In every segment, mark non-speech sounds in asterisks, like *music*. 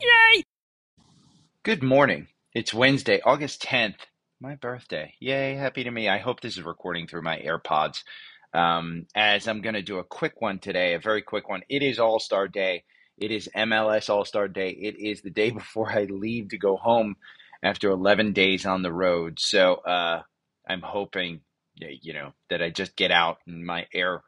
Yay! Good morning. It's Wednesday, August 10th, my birthday. Yay, happy to me. I hope this is recording through my AirPods. Um, as I'm going to do a quick one today, a very quick one. It is All Star Day. It is MLS All Star Day. It is the day *laughs* before I leave to go home after 11 days on the road. So uh, I'm hoping, you know, that I just get out and my air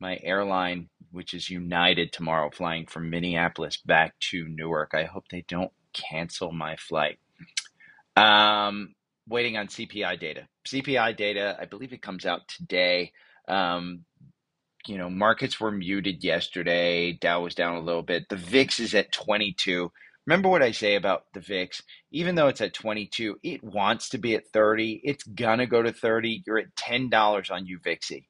my airline, which is United tomorrow, flying from Minneapolis back to Newark. I hope they don't cancel my flight. Um, waiting on CPI data. CPI data, I believe it comes out today. Um, you know, markets were muted yesterday. Dow was down a little bit. The VIX is at 22. Remember what I say about the VIX? Even though it's at 22, it wants to be at 30. It's gonna go to 30. You're at $10 on UVIXY.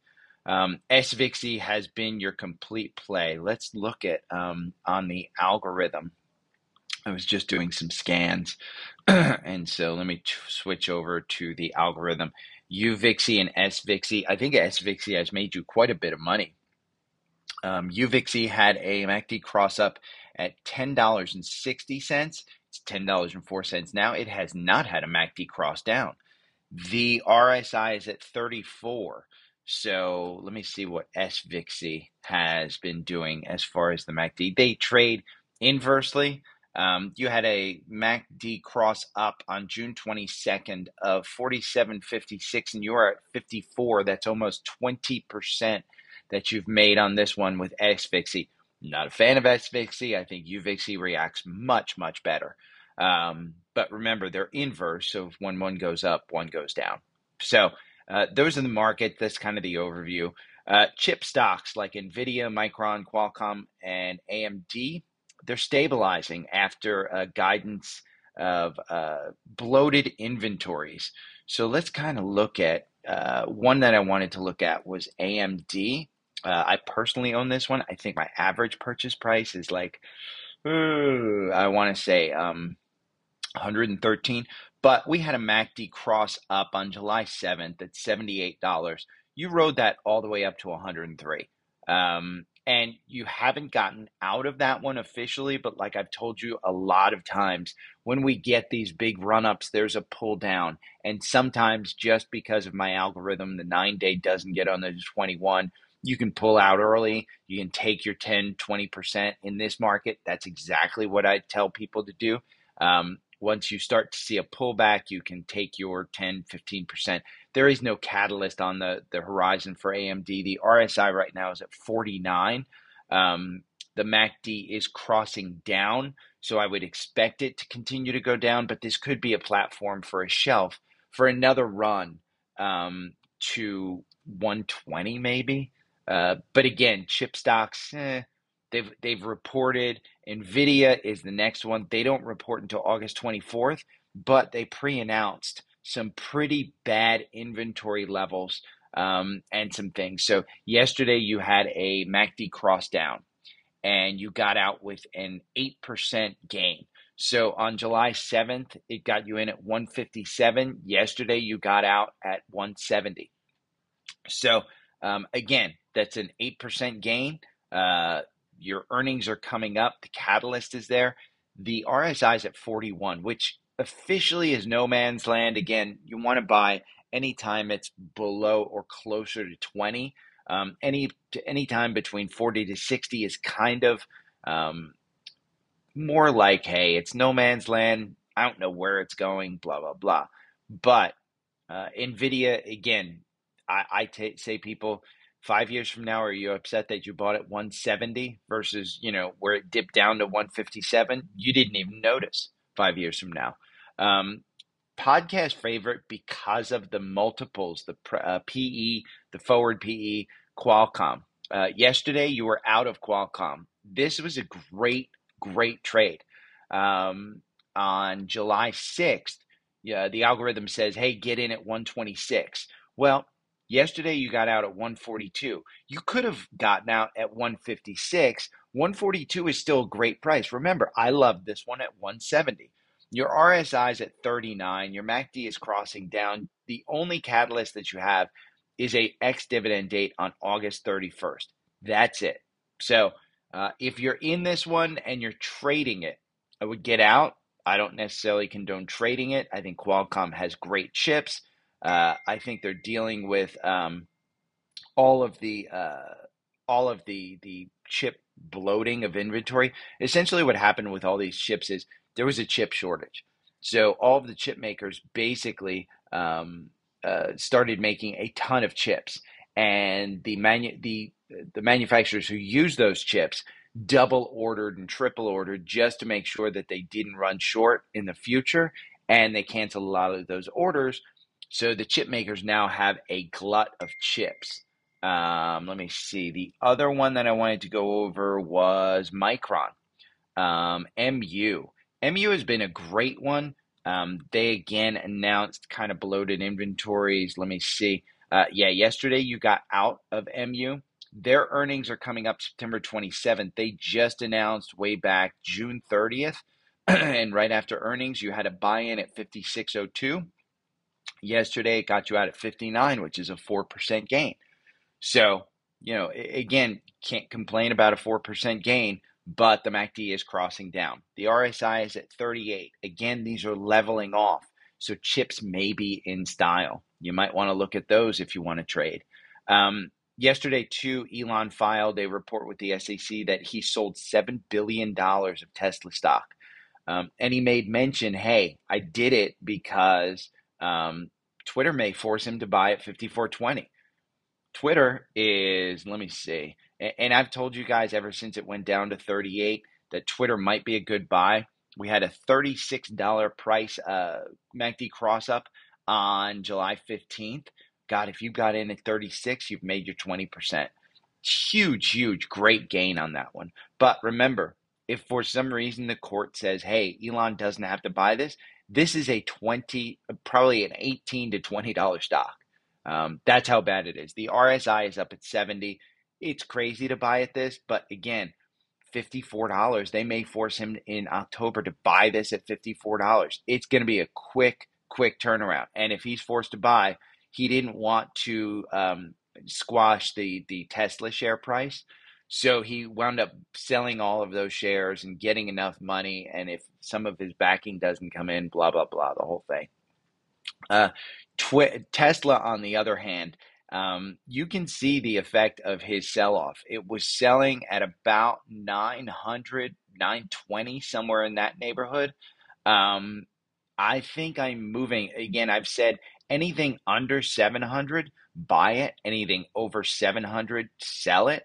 Um, SVIXY has been your complete play. Let's look at um, on the algorithm. I was just doing some scans, *clears throat* and so let me t- switch over to the algorithm. UVIXY and SVIXY. I think SVIXY has made you quite a bit of money. Um, UVIXY had a MACD cross up at ten dollars and sixty cents. It's ten dollars and four cents now. It has not had a MACD cross down. The RSI is at thirty four. So let me see what SVIXY has been doing as far as the MACD. They trade inversely. Um, you had a MACD cross up on June 22nd of 47.56, and you are at 54. That's almost 20% that you've made on this one with SVIXY. Not a fan of SVIXY. I think UVIXY reacts much, much better. Um, but remember, they're inverse. So one one goes up, one goes down. So uh, those in the market. That's kind of the overview. Uh, chip stocks like Nvidia, Micron, Qualcomm, and AMD, they're stabilizing after uh, guidance of uh, bloated inventories. So let's kind of look at uh, one that I wanted to look at was AMD. Uh, I personally own this one. I think my average purchase price is like, I want to say um, 113. But we had a MACD cross up on July 7th at $78. You rode that all the way up to 103. Um, and you haven't gotten out of that one officially, but like I've told you a lot of times, when we get these big run ups, there's a pull down. And sometimes just because of my algorithm, the nine day doesn't get on the 21, you can pull out early. You can take your 10, 20% in this market. That's exactly what I tell people to do. Um, once you start to see a pullback, you can take your 10, 15%. There is no catalyst on the, the horizon for AMD. The RSI right now is at 49. Um, the MACD is crossing down, so I would expect it to continue to go down, but this could be a platform for a shelf for another run um, to 120 maybe. Uh, but again, chip stocks, eh, they've they've reported Nvidia is the next one. They don't report until August 24th, but they pre-announced some pretty bad inventory levels um, and some things. So yesterday you had a MACD cross down, and you got out with an eight percent gain. So on July 7th, it got you in at 157. Yesterday, you got out at 170. So um, again, that's an 8% gain. Uh, your earnings are coming up, the catalyst is there. The RSI is at 41, which officially is no man's land. Again, you want to buy anytime it's below or closer to 20. Um, any any time between 40 to 60 is kind of um, more like, hey, it's no man's land. I don't know where it's going, blah, blah, blah. But uh, NVIDIA, again, I, I t- say people, five years from now, are you upset that you bought at 170 versus, you know, where it dipped down to 157? You didn't even notice five years from now. Um, podcast favorite because of the multiples, the uh, PE, the forward PE, Qualcomm. Uh, yesterday, you were out of Qualcomm. This was a great, great trade. um, on July 6th, yeah, the algorithm says, hey, get in at 126. Well, yesterday you got out at 142. You could have gotten out at 156. 142 is still a great price. Remember, I love this one at 170. Your RSI is at 39. Your MACD is crossing down. The only catalyst that you have is a ex dividend date on August 31st. That's it. So uh, if you're in this one and you're trading it, I would get out. I don't necessarily condone trading it. I think Qualcomm has great chips. Uh, I think they're dealing with um, all of the uh, all of the the chip bloating of inventory. Essentially, what happened with all these chips is there was a chip shortage. So all of the chip makers basically um, uh, started making a ton of chips, and the manu- the the manufacturers who use those chips double ordered and triple ordered just to make sure that they didn't run short in the future, and they canceled a lot of those orders. So the chip makers now have a glut of chips. Um, let me see. The other one that I wanted to go over was Micron, um, MU. MU has been a great one. Um, they again announced kind of bloated inventories. Let me see. Uh, yeah, yesterday you got out of MU. Their earnings are coming up September 27th. They just announced way back June 30th. *clears throat* and right after earnings, you had a buy in at 56.02. Yesterday, it got you out at 59, which is a 4% gain. So, you know, again, can't complain about a 4% gain but the MACD is crossing down. The RSI is at 38. Again, these are leveling off. So chips may be in style. You might want to look at those if you want to trade. Um, yesterday, too, Elon filed a report with the SEC that he sold $7 billion of Tesla stock. Um, and he made mention hey, I did it because um, Twitter may force him to buy at 54.20. Twitter is, let me see, and I've told you guys ever since it went down to 38 that Twitter might be a good buy. We had a $36 price uh, MACD cross up on July 15th. God, if you got in at 36, you've made your 20%. Huge, huge, great gain on that one. But remember, if for some reason the court says, hey, Elon doesn't have to buy this, this is a 20, probably an 18 to $20 stock. Um, that's how bad it is. The RSI is up at 70 it's crazy to buy at this, but again, $54. They may force him in October to buy this at $54. It's going to be a quick, quick turnaround. And if he's forced to buy, he didn't want to um, squash the, the Tesla share price. So he wound up selling all of those shares and getting enough money. And if some of his backing doesn't come in, blah, blah, blah, the whole thing. Uh, Tesla, on the other hand, um, you can see the effect of his sell off. It was selling at about 900, 920, somewhere in that neighborhood. Um, I think I'm moving. Again, I've said anything under 700, buy it. Anything over 700, sell it.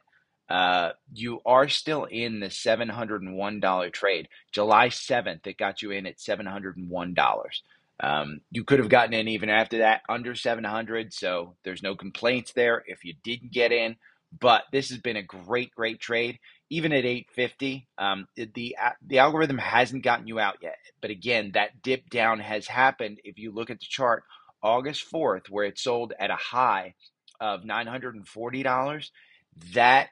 Uh, you are still in the $701 trade. July 7th, it got you in at $701. Um, you could have gotten in even after that under 700, so there's no complaints there if you didn't get in. But this has been a great, great trade. Even at 850, um, the the algorithm hasn't gotten you out yet. But again, that dip down has happened. If you look at the chart, August 4th, where it sold at a high of $940, that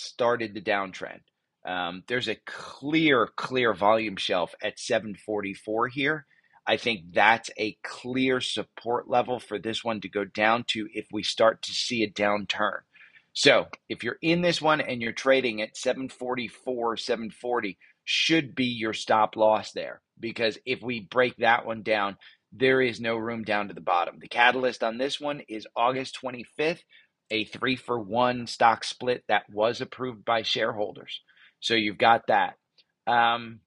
started the downtrend. Um, there's a clear, clear volume shelf at 744 here I think that's a clear support level for this one to go down to if we start to see a downturn. So if you're in this one and you're trading at 744, 740, should be your stop loss there. Because if we break that one down, there is no room down to the bottom. The catalyst on this one is August 25th, a three for one stock split that was approved by shareholders. So you've got that. Um,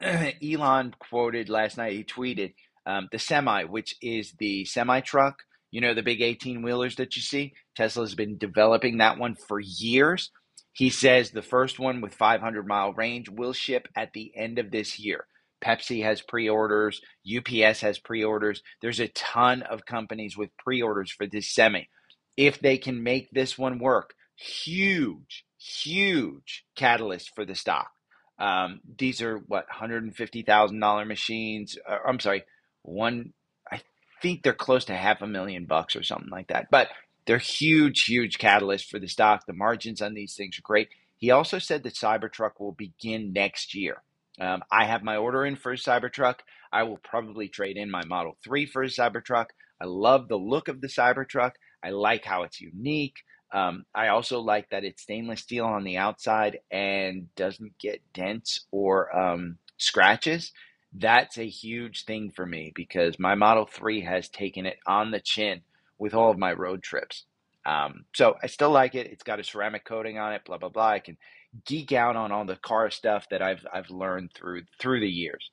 *clears throat* Elon quoted last night, he tweeted um, the semi, which is the semi truck, you know, the big 18 wheelers that you see. Tesla's been developing that one for years. He says the first one with 500 mile range will ship at the end of this year. Pepsi has pre orders, UPS has pre orders. There's a ton of companies with pre orders for this semi. If they can make this one work, huge, huge catalyst for the stock. Um, these are what $150,000 machines. Uh, I'm sorry, one, I think they're close to half a million bucks or something like that. But they're huge, huge catalyst for the stock. The margins on these things are great. He also said that Cybertruck will begin next year. Um, I have my order in for a Cybertruck. I will probably trade in my Model 3 for a Cybertruck. I love the look of the Cybertruck. I like how it's unique. Um, I also like that it's stainless steel on the outside and doesn't get dents or um, scratches. That's a huge thing for me because my Model 3 has taken it on the chin with all of my road trips. Um, so I still like it. It's got a ceramic coating on it, blah, blah, blah. I can geek out on all the car stuff that I've, I've learned through, through the years.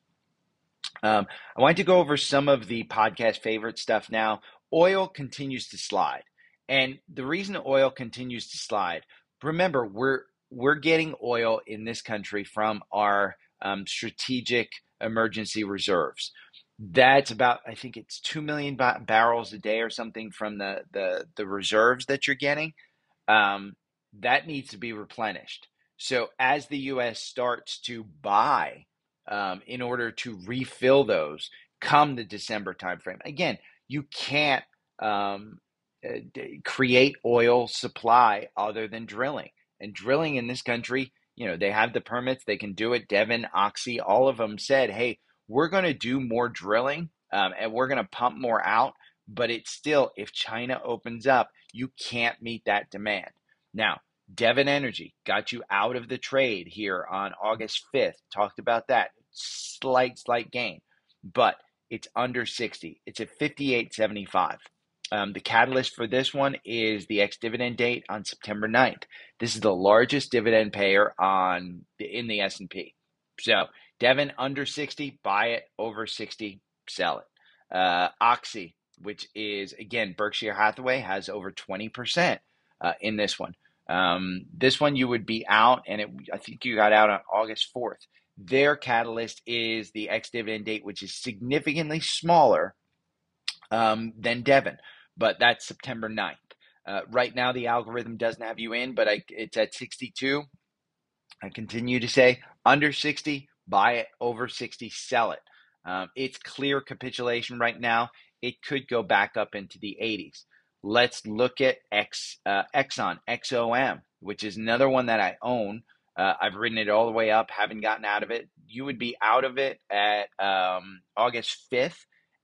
Um, I wanted to go over some of the podcast favorite stuff now. Oil continues to slide. And the reason oil continues to slide, remember, we're we're getting oil in this country from our um, strategic emergency reserves. That's about, I think it's two million barrels a day or something from the the the reserves that you're getting. Um, that needs to be replenished. So as the U.S. starts to buy um, in order to refill those, come the December timeframe, again, you can't um, uh, create oil supply other than drilling. And drilling in this country, you know, they have the permits, they can do it. Devon, Oxy, all of them said, hey, we're going to do more drilling um, and we're going to pump more out. But it's still, if China opens up, you can't meet that demand. Now, Devon Energy got you out of the trade here on August 5th. Talked about that. Slight, slight gain, but it's under 60. It's at 58.75. Um, the catalyst for this one is the ex dividend date on September 9th. This is the largest dividend payer on in the S&P. So Devon under 60, buy it. Over 60, sell it. Uh, Oxy, which is again Berkshire Hathaway, has over 20% uh, in this one. Um, this one you would be out, and it, I think you got out on August 4th. Their catalyst is the ex dividend date, which is significantly smaller um, than Devon but that's September 9th. Uh, right now, the algorithm doesn't have you in, but I, it's at 62. I continue to say under 60, buy it, over 60, sell it. Um, it's clear capitulation right now. It could go back up into the 80s. Let's look at X, uh, Exxon, XOM, which is another one that I own. Uh, I've ridden it all the way up, haven't gotten out of it. You would be out of it at um, August 5th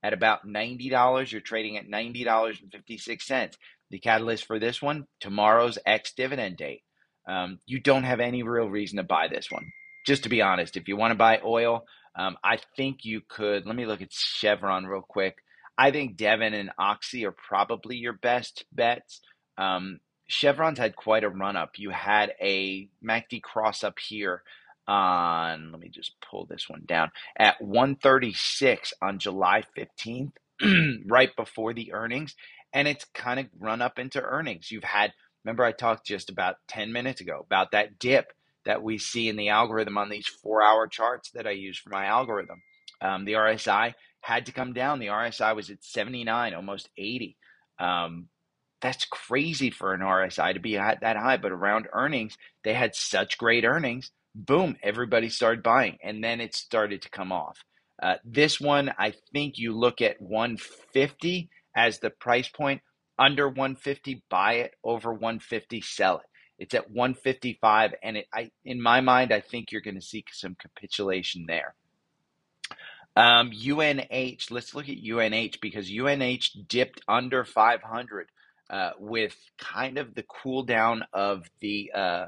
at about $90. You're trading at $90.56. The catalyst for this one, tomorrow's ex dividend date. Um, you don't have any real reason to buy this one. Just to be honest, if you want to buy oil, um, I think you could. Let me look at Chevron real quick. I think Devon and Oxy are probably your best bets. Um, Chevron's had quite a run up. You had a MACD cross up here on let me just pull this one down at 136 on July 15th *clears throat* right before the earnings and it's kind of run up into earnings. You've had remember I talked just about 10 minutes ago about that dip that we see in the algorithm on these 4 hour charts that I use for my algorithm. Um, the RSI had to come down. The RSI was at 79 almost 80 um, that's crazy for an RSI to be that high but around earnings they had such great earnings boom, everybody started buying, and then it started to come off. Uh, this one, I think you look at 150 as the price point. Under 150, buy it. Over 150, sell it. It's at 155, and it, I, in my mind, I think you're going to see some capitulation there. Um, UNH, let's look at UNH because UNH dipped under 500 uh, with kind of the cool down of the uh,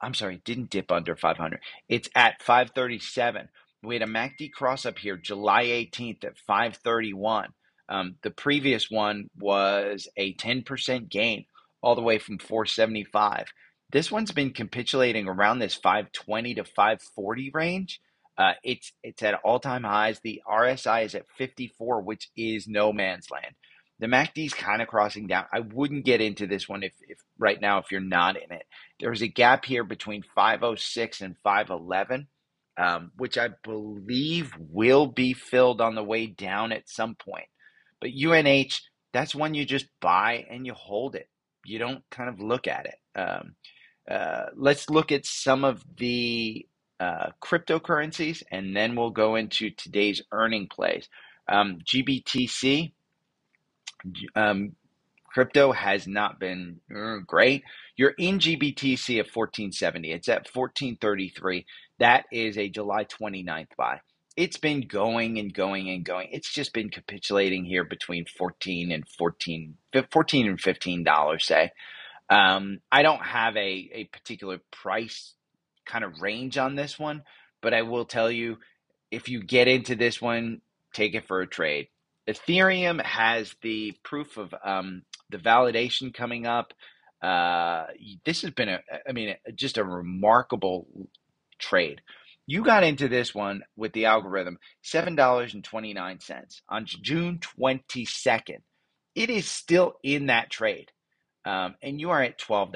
I'm sorry, didn't dip under 500. It's at 537. We had a MACD cross up here July 18th at 531. Um, the previous one was a 10% gain all the way from 475. This one's been capitulating around this 520 to 540 range. Uh, it's it's at all time highs. The RSI is at 54, which is no man's land. The MACD is kind of crossing down. I wouldn't get into this one if, if right now if you're not in it. There's a gap here between 506 and 511, um, which I believe will be filled on the way down at some point. But UNH, that's one you just buy and you hold it. You don't kind of look at it. Um, uh, let's look at some of the uh, cryptocurrencies, and then we'll go into today's earning plays. Um, GBTC, um, crypto has not been uh, great. You're in GBTC at 1470. It's at 1433. That is a July 29th buy. It's been going and going and going. It's just been capitulating here between 14 and 14, 14 and 15 dollars, say. Um, I don't have a, a particular price kind of range on this one, but I will tell you if you get into this one, take it for a trade. Ethereum has the proof of um, the validation coming up. Uh, this has been a, I mean, just a remarkable trade. You got into this one with the algorithm, $7.29 on June 22nd. It is still in that trade um, and you are at $12.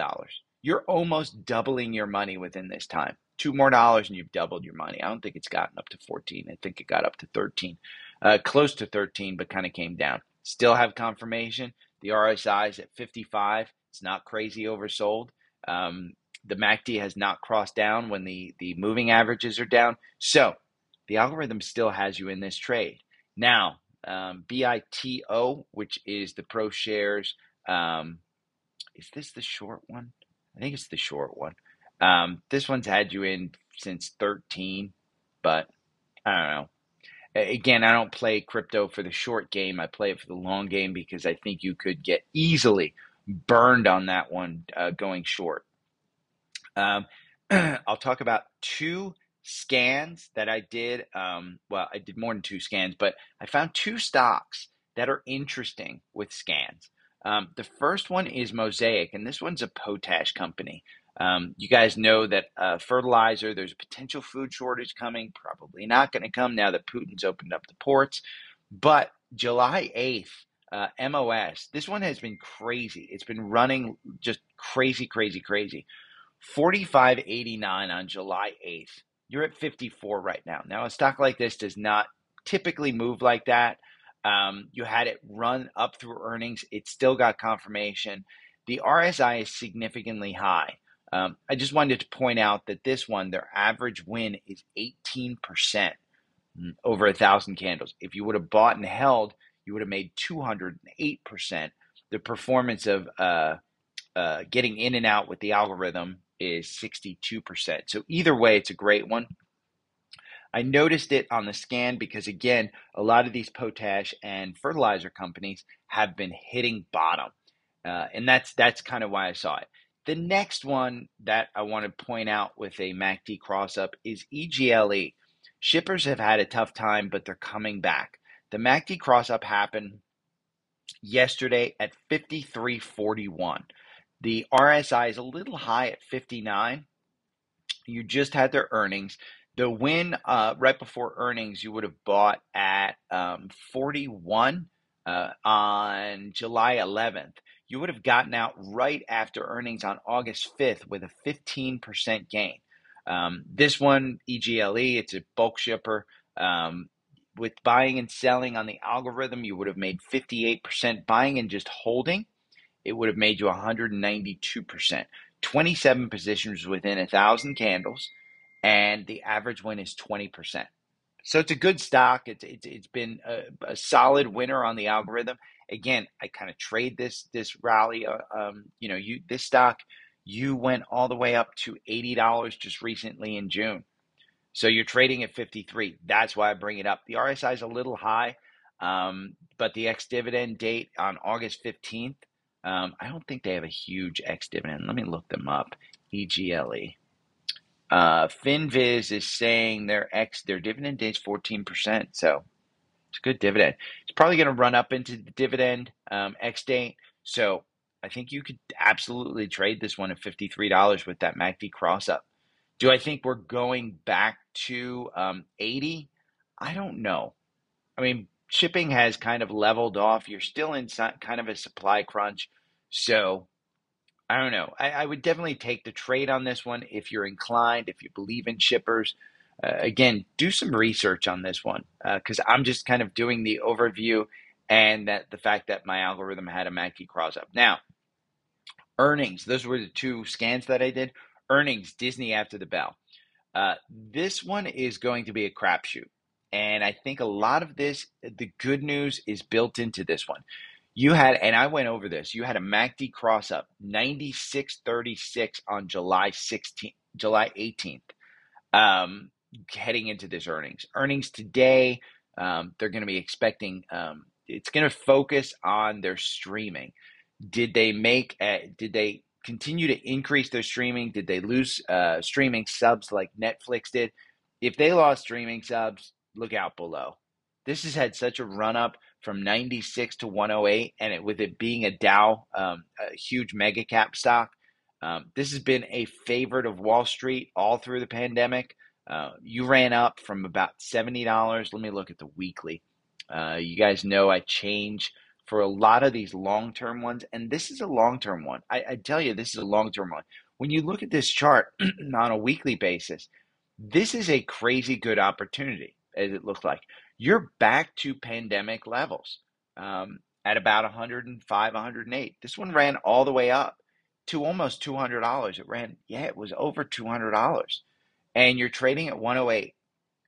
You're almost doubling your money within this time. Two more dollars and you've doubled your money. I don't think it's gotten up to 14. I think it got up to 13, uh, close to 13, but kind of came down. Still have confirmation. The RSI is at 55. It's not crazy oversold. Um, the MACD has not crossed down when the, the moving averages are down. So the algorithm still has you in this trade. Now, um, BITO, which is the ProShares um, is this the short one? I think it's the short one. Um, this one's had you in since 13, but I don't know. Again, I don't play crypto for the short game. I play it for the long game because I think you could get easily burned on that one uh, going short. Um, *clears throat* I'll talk about two scans that I did. Um, well, I did more than two scans, but I found two stocks that are interesting with scans. Um, the first one is Mosaic, and this one's a potash company. Um, you guys know that uh, fertilizer, there's a potential food shortage coming, probably not going to come now that Putin's opened up the ports. But July 8th, uh, MOS, this one has been crazy. It's been running just crazy, crazy, crazy. 45.89 on July 8th. You're at 54 right now. Now, a stock like this does not typically move like that. Um, you had it run up through earnings. It still got confirmation. The RSI is significantly high. Um, I just wanted to point out that this one, their average win is 18% mm, over a thousand candles. If you would have bought and held, you would have made 208%. The performance of uh, uh, getting in and out with the algorithm is 62%. So either way, it's a great one. I noticed it on the scan because, again, a lot of these potash and fertilizer companies have been hitting bottom. Uh, and that's that's kind of why I saw it. The next one that I want to point out with a MACD cross up is EGLE. Shippers have had a tough time, but they're coming back. The MACD cross up happened yesterday at 53.41. The RSI is a little high at 59. You just had their earnings. The win uh, right before earnings, you would have bought at um, 41 uh, on July 11th. You would have gotten out right after earnings on August 5th with a 15% gain. Um, this one, EGLE, it's a bulk shipper. Um, with buying and selling on the algorithm, you would have made 58%. Buying and just holding, it would have made you 192%. 27 positions within a thousand candles and the average win is 20%. So it's a good stock. It's it's, it's been a, a solid winner on the algorithm. Again, I kind of trade this this rally. Uh, um, you know, you this stock you went all the way up to eighty dollars just recently in June. So you're trading at 53. That's why I bring it up. The RSI is a little high, um, but the ex dividend date on August 15th. Um, I don't think they have a huge ex dividend. Let me look them up. EGLE. Uh, Finviz is saying their ex their dividend is fourteen percent, so it's a good dividend. It's probably going to run up into the dividend um, ex date, so I think you could absolutely trade this one at fifty three dollars with that MACD cross up. Do I think we're going back to um, eighty? I don't know. I mean, shipping has kind of leveled off. You're still in kind of a supply crunch, so I don't know. I, I, would definitely take the trade on this one if you're inclined, if you believe in shippers. Uh, again, do some research on this one because uh, I'm just kind of doing the overview and that the fact that my algorithm had a MACD cross up. Now, earnings. Those were the two scans that I did. Earnings, Disney after the bell. Uh, this one is going to be a crapshoot. And I think a lot of this, the good news is built into this one. You had, and I went over this, you had a MACD cross up 96.36 on July 16th, July 18th, um, heading into this earnings. Earnings today, um, they're going to be expecting, um, it's going to focus on their streaming. Did they make, a, did they continue to increase their streaming? Did they lose uh, streaming subs like Netflix did? If they lost streaming subs, look out below. This has had such a run up from 96 to 108, and it, with it being a Dow, um, a huge mega cap stock, um, this has been a favorite of Wall Street all through the pandemic. Uh, you ran up from about $70. Let me look at the weekly. Uh, you guys know I change for a lot of these long term ones, and this is a long term one. I, I, tell you, this is a long term one. When you look at this chart *clears throat* on a weekly basis, this is a crazy good opportunity, as it looks like. You're back to pandemic levels um, at about 105, 108. This one ran all the way up to almost $200. It ran, yeah, it was over $200. And you're trading at 108.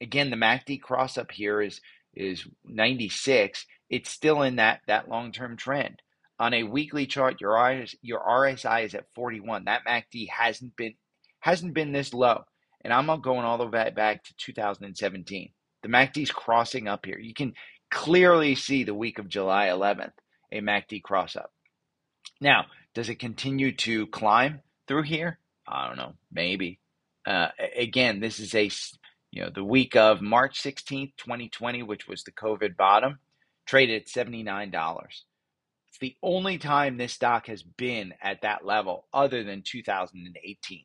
Again, the MACD cross up here is is 96 it's still in that that long-term trend. On a weekly chart, your RS, your RSI is at 41. That MACD hasn't been hasn't been this low. And I'm going all the way back to 2017. The MACD's crossing up here. You can clearly see the week of July 11th, a MACD cross up. Now, does it continue to climb through here? I don't know. Maybe. Uh, again, this is a you know the week of March 16th, 2020, which was the COVID bottom traded at $79. It's the only time this stock has been at that level other than 2018.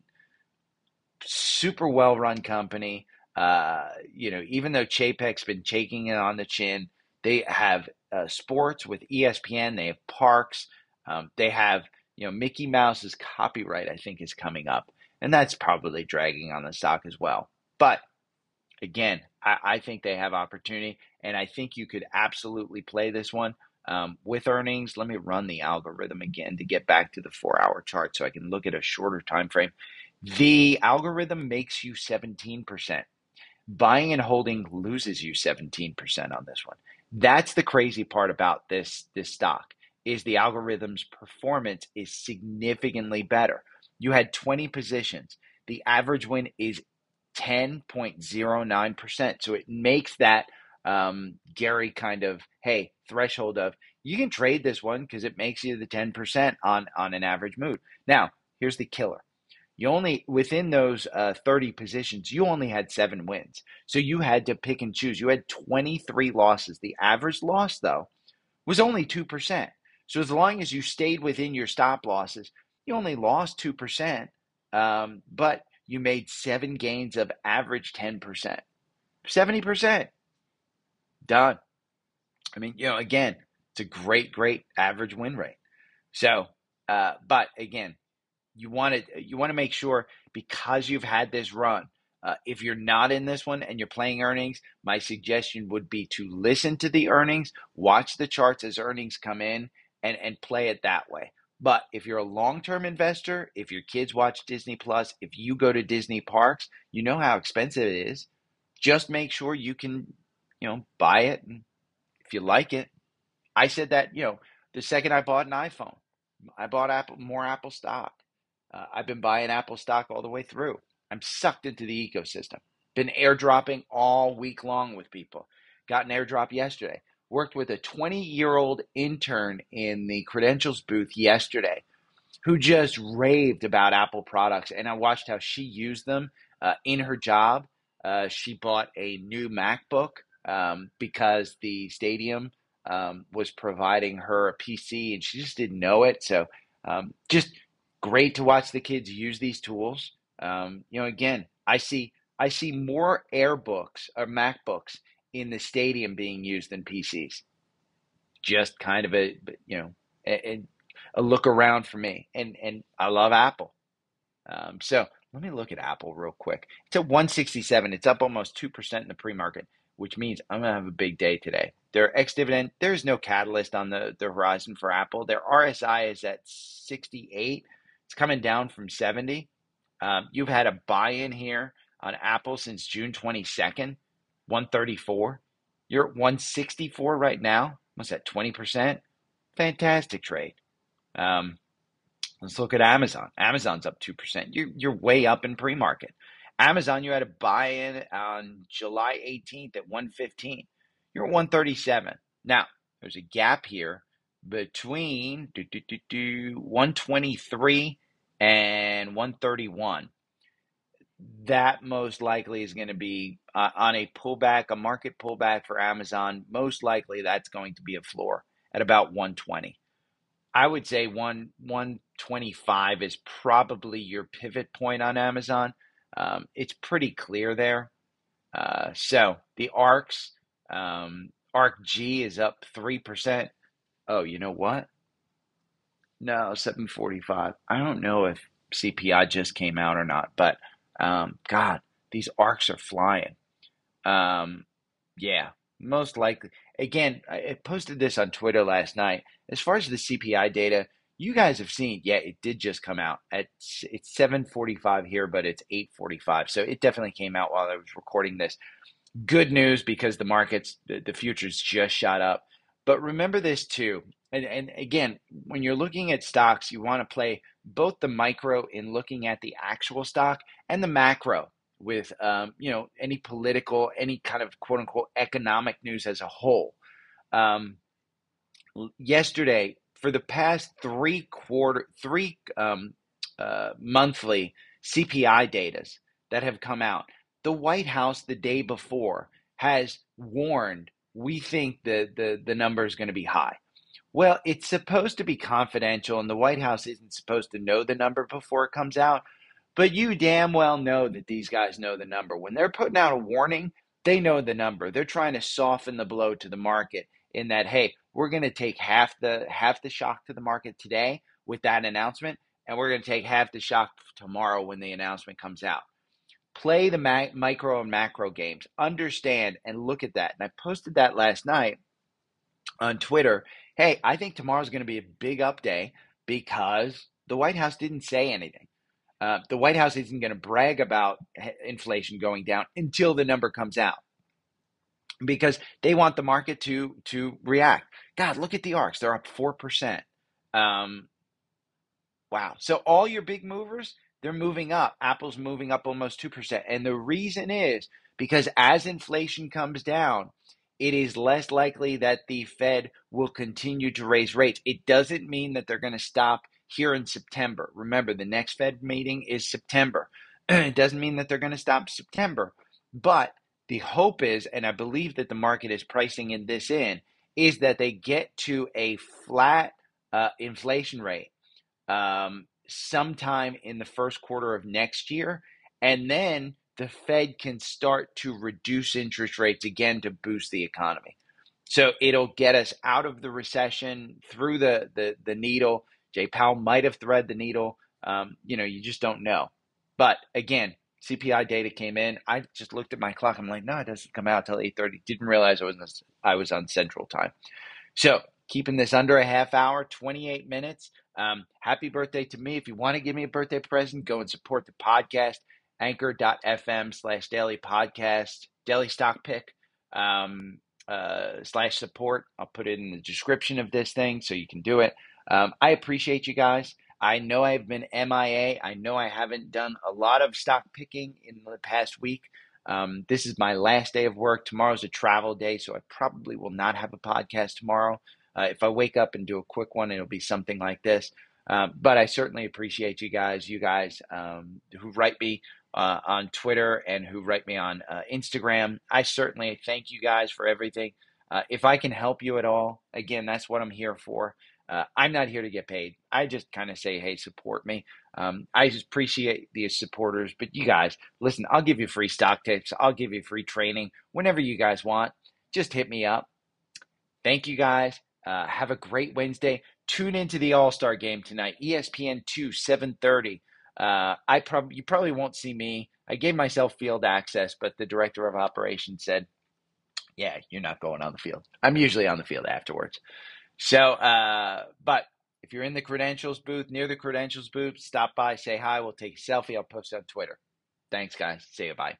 Super well run company. Uh, you know, even though Chapek's been taking it on the chin, they have uh, sports with ESPN, they have parks, um, they have, you know, Mickey Mouse's copyright, I think, is coming up. And that's probably dragging on the stock as well. But again, I, I, think they have opportunity, and I think you could absolutely play this one um, with earnings. Let me run the algorithm again to get back to the four-hour chart so I can look at a shorter time frame. The algorithm makes you 17%. Buying and holding loses you 17% on this one. That's the crazy part about this this stock is the algorithm's performance is significantly better. You had 20 positions. The average win is 10.09%. So it makes that um, Gary kind of, hey, threshold of you can trade this one because it makes you the 10% on, on an average move. Now, here's the killer. You only, within those uh, 30 positions, you only had seven wins. So you had to pick and choose. You had 23 losses. The average loss, though, was only 2%. So as long as you stayed within your stop losses, you only lost 2%. Um, but you made seven gains of average 10%. 70%. Done. I mean, you know, again, it's a great, great average win rate. So, uh, but again, you want to you want to make sure because you've had this run. Uh, if you're not in this one and you're playing earnings, my suggestion would be to listen to the earnings, watch the charts as earnings come in, and and play it that way. But if you're a long term investor, if your kids watch Disney Plus, if you go to Disney parks, you know how expensive it is. Just make sure you can, you know, buy it and if you like it. I said that, you know, the second I bought an iPhone, I bought Apple more Apple stock. Uh, I've been buying Apple stock all the way through. I'm sucked into the ecosystem. Been airdropping all week long with people. Got an airdrop yesterday worked with a 20 year old intern in the credentials booth yesterday who just raved about Apple products. And I watched how she used them uh, in her job. Uh, she bought a new MacBook um, because the stadium um, was providing her a PC and she just didn't know it. So, um, just great to watch the kids use these tools. Um, you know, again, I see I see more AirBooks or MacBooks in the stadium being used than PCs. Just kind of a you know a, a look around for me, and and I love Apple. Um, so let me look at Apple real quick. It's at 167. It's up almost two percent in the pre-market, which means I'm gonna have a big day today. Their ex-dividend, there's no catalyst on the the horizon for Apple. Their RSI is at 68. It's coming down from 70. Um, you've had a buy-in here on Apple since June 22nd, 134. You're at 164 right now. What's that, 20%? Fantastic trade. Um, let's look at Amazon. Amazon's up 2%. You're, you're way up in pre market. Amazon, you had a buy in on July 18th at 115. You're at 137. Now, there's a gap here between do, do, do, 123 and 131 that most likely is going to be uh, on a pullback, a market pullback for Amazon. Most likely that's going to be a floor at about 120. I would say one 125 is probably your pivot point on Amazon. Um, it's pretty clear there. Uh, so the ARCs, um, ARK G is up three percent. Oh, you know what? No, 745. I don't know if CPI just came out or not, but um, God, these arcs are flying. Um, yeah, most likely. Again, I posted this on Twitter last night. As far as the CPI data, you guys have seen, yeah, it did just come out at it's 7:45 here, but it's 8:45. So it definitely came out while I was recording this. Good news because the markets, the, the futures just shot up. But remember this too. And, and again, when you're looking at stocks, you want to play both the micro in looking at the actual stock and the macro with um, you know any political, any kind of quote unquote economic news as a whole. Um, yesterday, for the past three quarter, three um, uh, monthly CPI datas that have come out, the White House the day before has warned we think the the the number is going to be high. Well, it's supposed to be confidential, and the White House isn't supposed to know the number before it comes out. But you damn well know that these guys know the number. When they're putting out a warning, they know the number. They're trying to soften the blow to the market in that, hey, we're going to take half the half the shock to the market today with that announcement, and we're going to take half the shock tomorrow when the announcement comes out. Play the ma- micro and macro games. Understand and look at that. And I posted that last night on Twitter hey, I think tomorrow's going to be a big up day because the White House didn't say anything. Uh, the White House isn't going to brag about inflation going down until the number comes out because they want the market to to react. God, look at the arcs; they're up four percent. Um, wow! So all your big movers, they're moving up. Apple's moving up almost two percent, and the reason is because as inflation comes down, it is less likely that the Fed will continue to raise rates. It doesn't mean that they're going to stop here in September. Remember, the next Fed meeting is September. *clears throat* it doesn't mean that they're going to stop September, but the hope is, and I believe that the market is pricing in this in, is that they get to a flat uh, inflation rate um, sometime in the first quarter of next year. And then the Fed can start to reduce interest rates again to boost the economy. So it'll get us out of the recession through the the, the needle. Jay Powell might have thread the needle. Um, you know, you just don't know. But again, CPI data came in. I just looked at my clock. I'm like, no, it doesn't come out till 8:30. Didn't realize I was I was on Central Time. So keeping this under a half hour, 28 minutes. Um, happy birthday to me. If you want to give me a birthday present, go and support the podcast anchor.fm slash daily podcast, daily stock pick um, uh, slash support. I'll put it in the description of this thing so you can do it. Um, I appreciate you guys. I know I've been MIA. I know I haven't done a lot of stock picking in the past week. Um, this is my last day of work. Tomorrow's a travel day, so I probably will not have a podcast tomorrow. Uh, if I wake up and do a quick one, it'll be something like this. Um, but I certainly appreciate you guys, you guys um, who write me uh, on Twitter and who write me on uh, Instagram. I certainly thank you guys for everything. Uh, if I can help you at all, again, that's what I'm here for. Uh, I'm not here to get paid. I just kind of say, hey, support me. Um, I just appreciate the supporters. But you guys, listen, I'll give you free stock tips. I'll give you free training whenever you guys want. Just hit me up. Thank you guys. Uh, have a great Wednesday. Tune into the All Star game tonight, ESPN two, seven thirty. Uh, I probably you probably won't see me. I gave myself field access, but the director of operations said, "Yeah, you're not going on the field. I'm usually on the field afterwards." So, uh, but if you're in the credentials booth near the credentials booth, stop by, say hi. We'll take a selfie. I'll post on Twitter. Thanks, guys. See you. Bye.